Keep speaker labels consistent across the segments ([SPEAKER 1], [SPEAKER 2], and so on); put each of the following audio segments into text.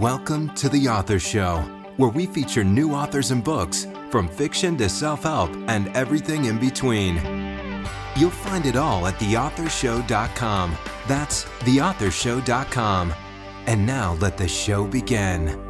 [SPEAKER 1] Welcome to The Author Show, where we feature new authors and books, from fiction to self help and everything in between. You'll find it all at theauthorshow.com. That's theauthorshow.com. And now let the show begin.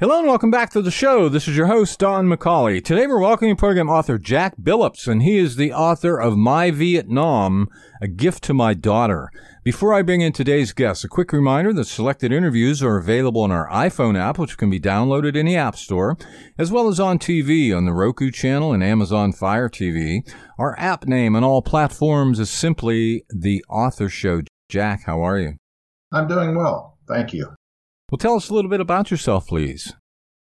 [SPEAKER 2] Hello and welcome back to the show. This is your host, Don McCauley. Today we're welcoming program author Jack Billups, and he is the author of My Vietnam, A Gift to My Daughter. Before I bring in today's guest, a quick reminder that selected interviews are available on our iPhone app, which can be downloaded in the App Store, as well as on TV on the Roku channel and Amazon Fire TV. Our app name on all platforms is simply The Author Show. Jack, how are you?
[SPEAKER 3] I'm doing well. Thank you.
[SPEAKER 2] Well, tell us a little bit about yourself, please.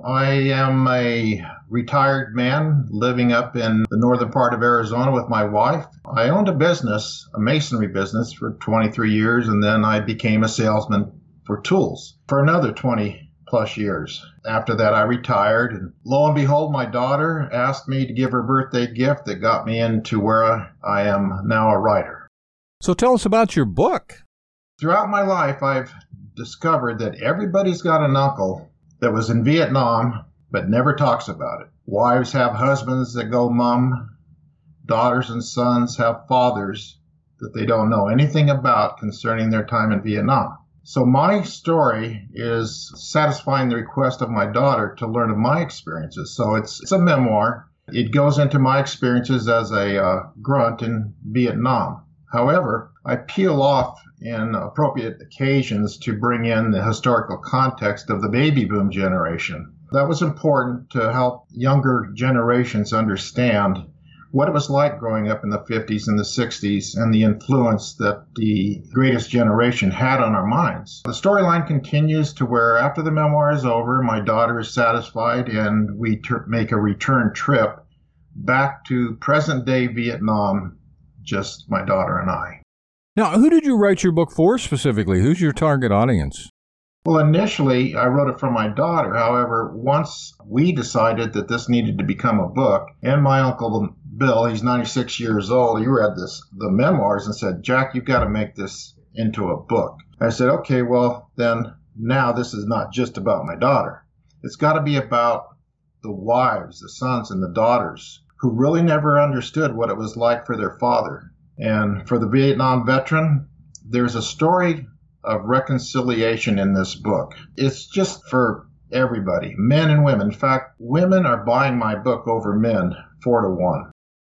[SPEAKER 3] I am a retired man living up in the northern part of Arizona with my wife. I owned a business, a masonry business, for 23 years, and then I became a salesman for tools for another 20 plus years. After that, I retired, and lo and behold, my daughter asked me to give her a birthday gift that got me into where I am now a writer.
[SPEAKER 2] So tell us about your book.
[SPEAKER 3] Throughout my life, I've discovered that everybody's got an uncle that was in Vietnam but never talks about it. Wives have husbands that go mum, daughters and sons have fathers that they don't know anything about concerning their time in Vietnam. So my story is satisfying the request of my daughter to learn of my experiences. So it's it's a memoir. It goes into my experiences as a uh, grunt in Vietnam. However, I peel off in appropriate occasions to bring in the historical context of the baby boom generation. That was important to help younger generations understand what it was like growing up in the 50s and the 60s and the influence that the greatest generation had on our minds. The storyline continues to where after the memoir is over, my daughter is satisfied and we ter- make a return trip back to present day Vietnam, just my daughter and I.
[SPEAKER 2] Now, who did you write your book for specifically? Who's your target audience?
[SPEAKER 3] Well, initially, I wrote it for my daughter. However, once we decided that this needed to become a book, and my uncle Bill, he's 96 years old, he read this, the memoirs, and said, Jack, you've got to make this into a book. I said, okay, well, then now this is not just about my daughter. It's got to be about the wives, the sons, and the daughters who really never understood what it was like for their father. And for the Vietnam veteran, there's a story of reconciliation in this book. It's just for everybody, men and women. In fact, women are buying my book over men four to one.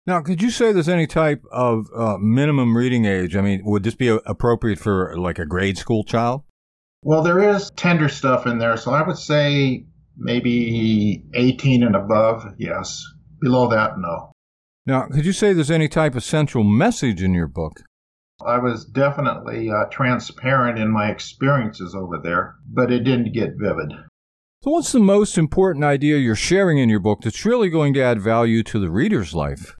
[SPEAKER 2] Now, could you say there's any type of uh, minimum reading age? I mean, would this be appropriate for like a grade school child?
[SPEAKER 3] Well, there is tender stuff in there, so I would say maybe 18 and above, yes. Below that, no.
[SPEAKER 2] Now, could you say there's any type of central message in your book?
[SPEAKER 3] I was definitely uh, transparent in my experiences over there, but it didn't get vivid.
[SPEAKER 2] So, what's the most important idea you're sharing in your book that's really going to add value to the reader's life?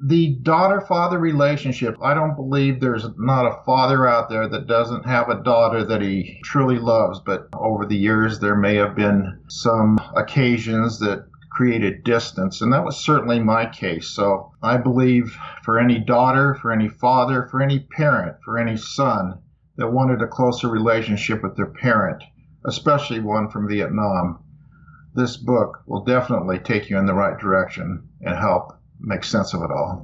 [SPEAKER 3] The daughter father relationship. I don't believe there's not a father out there that doesn't have a daughter that he truly loves, but over the years there may have been some occasions that created distance. And that was certainly my case. So I believe for any daughter, for any father, for any parent, for any son that wanted a closer relationship with their parent, especially one from Vietnam, this book will definitely take you in the right direction and help make sense of it all.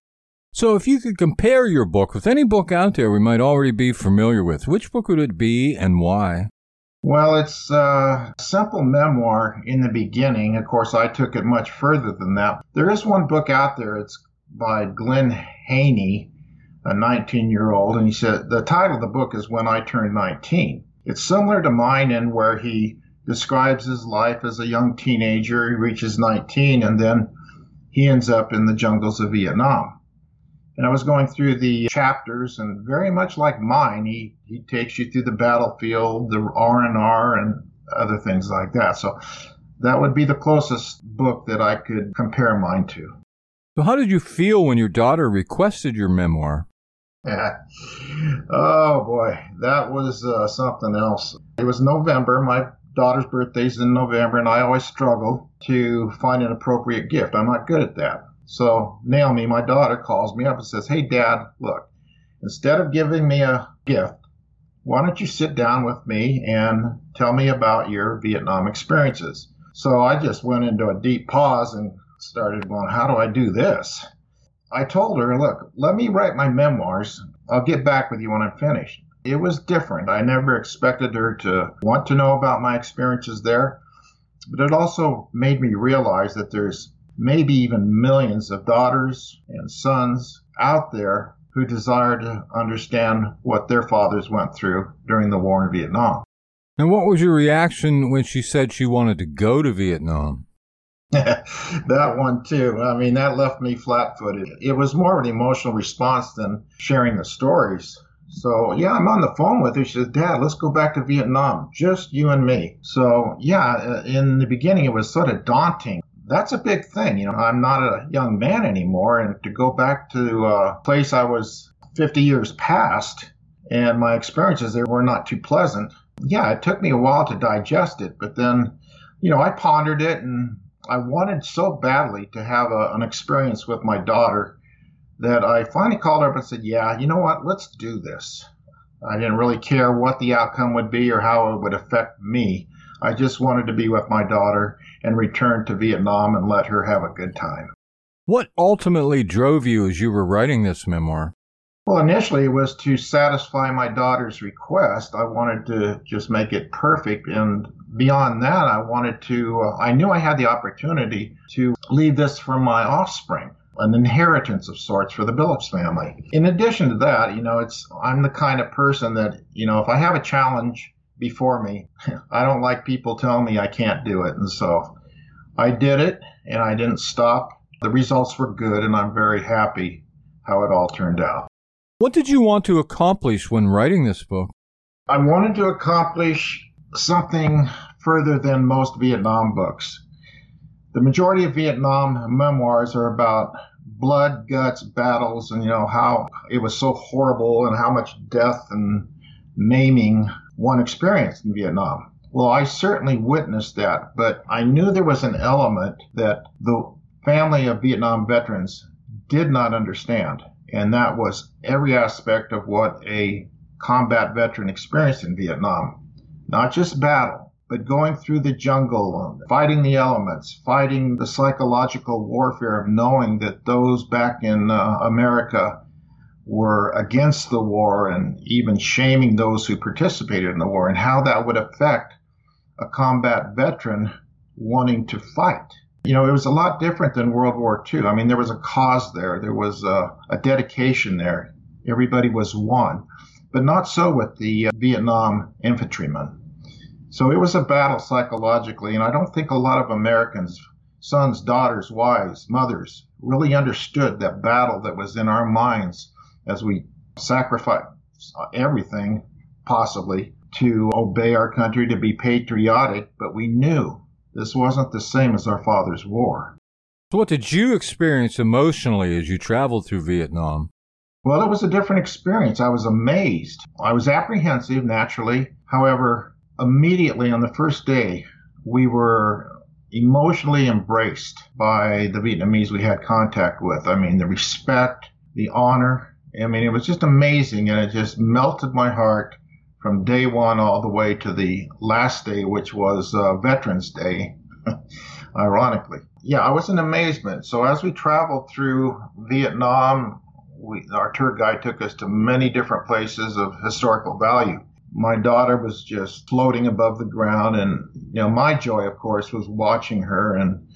[SPEAKER 2] So, if you could compare your book with any book out there we might already be familiar with, which book would it be and why?
[SPEAKER 3] Well, it's uh, a simple memoir in the beginning. Of course, I took it much further than that. There is one book out there. It's by Glenn Haney, a 19 year old, and he said the title of the book is When I Turned 19. It's similar to mine in where he describes his life as a young teenager. He reaches 19 and then he ends up in the jungles of Vietnam. And I was going through the chapters, and very much like mine, he, he takes you through the battlefield, the R and R, and other things like that. So that would be the closest book that I could compare mine to.
[SPEAKER 2] So, how did you feel when your daughter requested your memoir?
[SPEAKER 3] oh boy, that was uh, something else. It was November. My daughter's birthday's in November, and I always struggle to find an appropriate gift. I'm not good at that. So Naomi, my daughter, calls me up and says, Hey, Dad, look, instead of giving me a gift, why don't you sit down with me and tell me about your Vietnam experiences? So I just went into a deep pause and started going, how do I do this? I told her, look, let me write my memoirs. I'll get back with you when I'm finished. It was different. I never expected her to want to know about my experiences there, but it also made me realize that there's maybe even millions of daughters and sons out there who desire to understand what their fathers went through during the war in Vietnam.
[SPEAKER 2] And what was your reaction when she said she wanted to go to Vietnam?
[SPEAKER 3] that one too. I mean, that left me flat footed. It was more of an emotional response than sharing the stories. So, yeah, I'm on the phone with her. She says, Dad, let's go back to Vietnam, just you and me. So, yeah, in the beginning, it was sort of daunting. That's a big thing. You know, I'm not a young man anymore. And to go back to a place I was 50 years past and my experiences there were not too pleasant. Yeah, it took me a while to digest it. But then, you know, I pondered it and I wanted so badly to have a, an experience with my daughter that I finally called her up and said, Yeah, you know what? Let's do this. I didn't really care what the outcome would be or how it would affect me. I just wanted to be with my daughter and return to Vietnam and let her have a good time.
[SPEAKER 2] What ultimately drove you as you were writing this memoir?
[SPEAKER 3] Well, initially it was to satisfy my daughter's request. I wanted to just make it perfect. And beyond that, I wanted to, uh, I knew I had the opportunity to leave this for my offspring an inheritance of sorts for the Billups family. In addition to that, you know, it's I'm the kind of person that, you know, if I have a challenge before me, I don't like people telling me I can't do it. And so I did it and I didn't stop. The results were good and I'm very happy how it all turned out.
[SPEAKER 2] What did you want to accomplish when writing this book?
[SPEAKER 3] I wanted to accomplish something further than most Vietnam books. The majority of Vietnam memoirs are about blood, guts, battles, and you know how it was so horrible and how much death and maiming one experienced in Vietnam. Well, I certainly witnessed that, but I knew there was an element that the family of Vietnam veterans did not understand, and that was every aspect of what a combat veteran experienced in Vietnam. Not just battle, but going through the jungle, fighting the elements, fighting the psychological warfare of knowing that those back in uh, America were against the war and even shaming those who participated in the war, and how that would affect a combat veteran wanting to fight. You know, it was a lot different than World War II. I mean, there was a cause there, there was a, a dedication there. Everybody was one, but not so with the uh, Vietnam infantrymen. So it was a battle psychologically, and I don't think a lot of Americans, sons, daughters, wives, mothers, really understood that battle that was in our minds as we sacrificed everything possibly to obey our country, to be patriotic, but we knew this wasn't the same as our father's war.
[SPEAKER 2] So, what did you experience emotionally as you traveled through Vietnam?
[SPEAKER 3] Well, it was a different experience. I was amazed. I was apprehensive, naturally. However, immediately on the first day, we were emotionally embraced by the Vietnamese we had contact with. I mean, the respect, the honor. I mean, it was just amazing, and it just melted my heart from day one all the way to the last day, which was uh, Veterans Day, ironically. Yeah, I was in amazement. So as we traveled through Vietnam, we, our tour guide took us to many different places of historical value my daughter was just floating above the ground and you know my joy of course was watching her and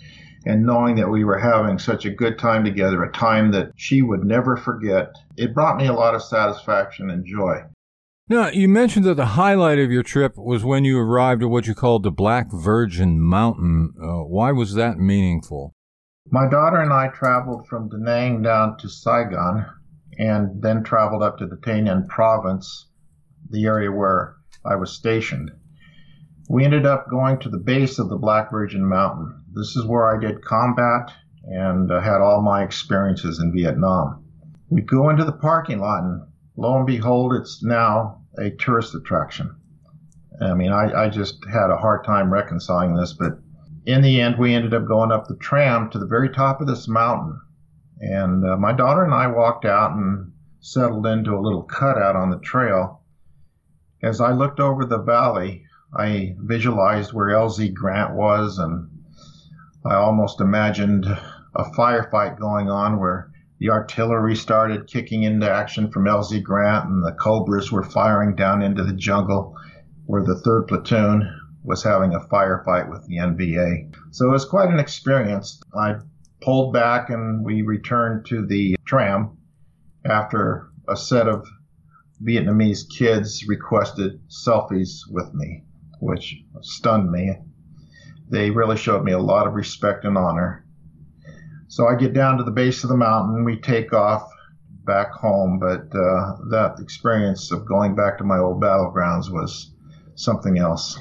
[SPEAKER 3] and knowing that we were having such a good time together a time that she would never forget. It brought me a lot of satisfaction and joy.
[SPEAKER 2] Now you mentioned that the highlight of your trip was when you arrived at what you called the black virgin mountain. Uh, why was that meaningful?
[SPEAKER 3] My daughter and i traveled from da nang down to saigon and then traveled up to the Tay Ninh province the area where I was stationed. We ended up going to the base of the Black Virgin Mountain. This is where I did combat and uh, had all my experiences in Vietnam. We go into the parking lot, and lo and behold, it's now a tourist attraction. I mean, I, I just had a hard time reconciling this, but in the end, we ended up going up the tram to the very top of this mountain. And uh, my daughter and I walked out and settled into a little cutout on the trail As I looked over the valley, I visualized where LZ Grant was, and I almost imagined a firefight going on where the artillery started kicking into action from LZ Grant, and the Cobras were firing down into the jungle where the 3rd Platoon was having a firefight with the NVA. So it was quite an experience. I pulled back and we returned to the tram after a set of Vietnamese kids requested selfies with me, which stunned me. They really showed me a lot of respect and honor. So I get down to the base of the mountain. We take off back home, but uh, that experience of going back to my old battlegrounds was something else.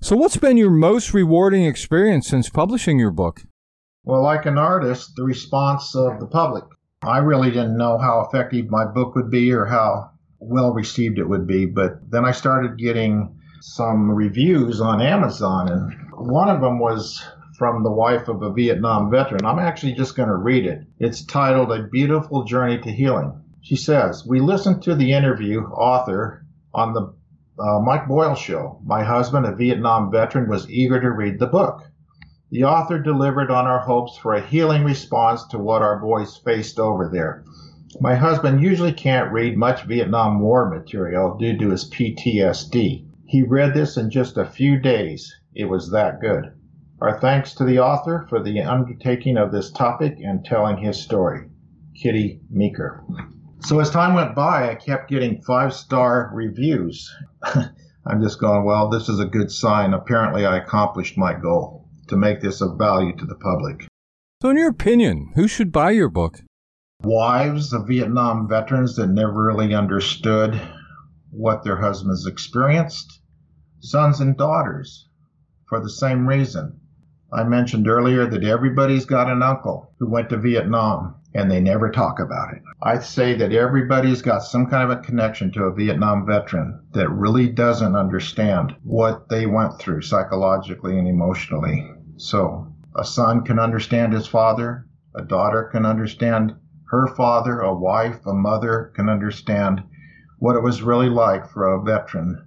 [SPEAKER 2] So, what's been your most rewarding experience since publishing your book?
[SPEAKER 3] Well, like an artist, the response of the public. I really didn't know how effective my book would be or how well received it would be, but then I started getting some reviews on Amazon, and one of them was from the wife of a Vietnam veteran. I'm actually just going to read it. It's titled A Beautiful Journey to Healing. She says, We listened to the interview author on the uh, Mike Boyle show. My husband, a Vietnam veteran, was eager to read the book. The author delivered on our hopes for a healing response to what our boys faced over there. My husband usually can't read much Vietnam War material due to his PTSD. He read this in just a few days. It was that good. Our thanks to the author for the undertaking of this topic and telling his story. Kitty Meeker. So as time went by, I kept getting five star reviews. I'm just going, well, this is a good sign. Apparently, I accomplished my goal to make this of value to the public.
[SPEAKER 2] So, in your opinion, who should buy your book?
[SPEAKER 3] Wives of Vietnam veterans that never really understood what their husbands experienced, sons and daughters for the same reason. I mentioned earlier that everybody's got an uncle who went to Vietnam and they never talk about it. I say that everybody's got some kind of a connection to a Vietnam veteran that really doesn't understand what they went through psychologically and emotionally. So a son can understand his father, a daughter can understand her father, a wife, a mother can understand what it was really like for a veteran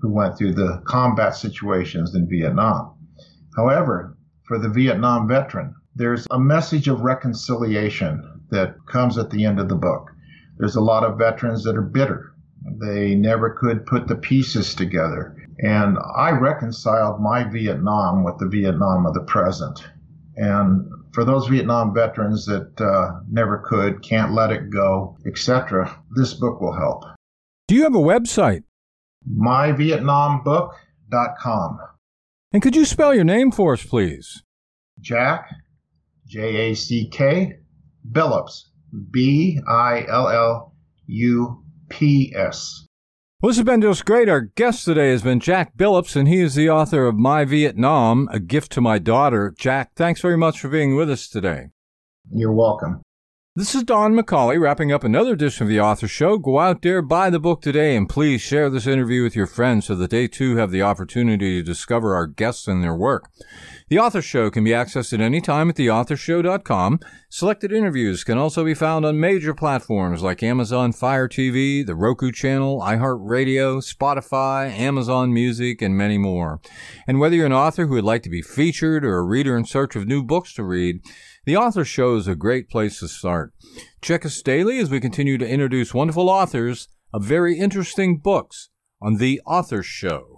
[SPEAKER 3] who went through the combat situations in Vietnam. However, for the Vietnam veteran, there's a message of reconciliation that comes at the end of the book. There's a lot of veterans that are bitter. They never could put the pieces together. And I reconciled my Vietnam with the Vietnam of the present. And for those Vietnam veterans that uh, never could, can't let it go, etc., this book will help.
[SPEAKER 2] Do you have a website?
[SPEAKER 3] MyVietnamBook.com.
[SPEAKER 2] And could you spell your name for us, please?
[SPEAKER 3] Jack, J A C K, Billups, B I L L U P S.
[SPEAKER 2] Well, this has been just great. Our guest today has been Jack Billups, and he is the author of My Vietnam, A Gift to My Daughter. Jack, thanks very much for being with us today.
[SPEAKER 3] You're welcome.
[SPEAKER 2] This is Don McCauley wrapping up another edition of the Author Show. Go out there, buy the book today, and please share this interview with your friends so that they too have the opportunity to discover our guests and their work. The Author Show can be accessed at any time at theauthorshow.com. Selected interviews can also be found on major platforms like Amazon Fire TV, the Roku channel, iHeartRadio, Spotify, Amazon Music, and many more. And whether you're an author who would like to be featured or a reader in search of new books to read, the Author Show is a great place to start. Check us daily as we continue to introduce wonderful authors of very interesting books on The Author Show.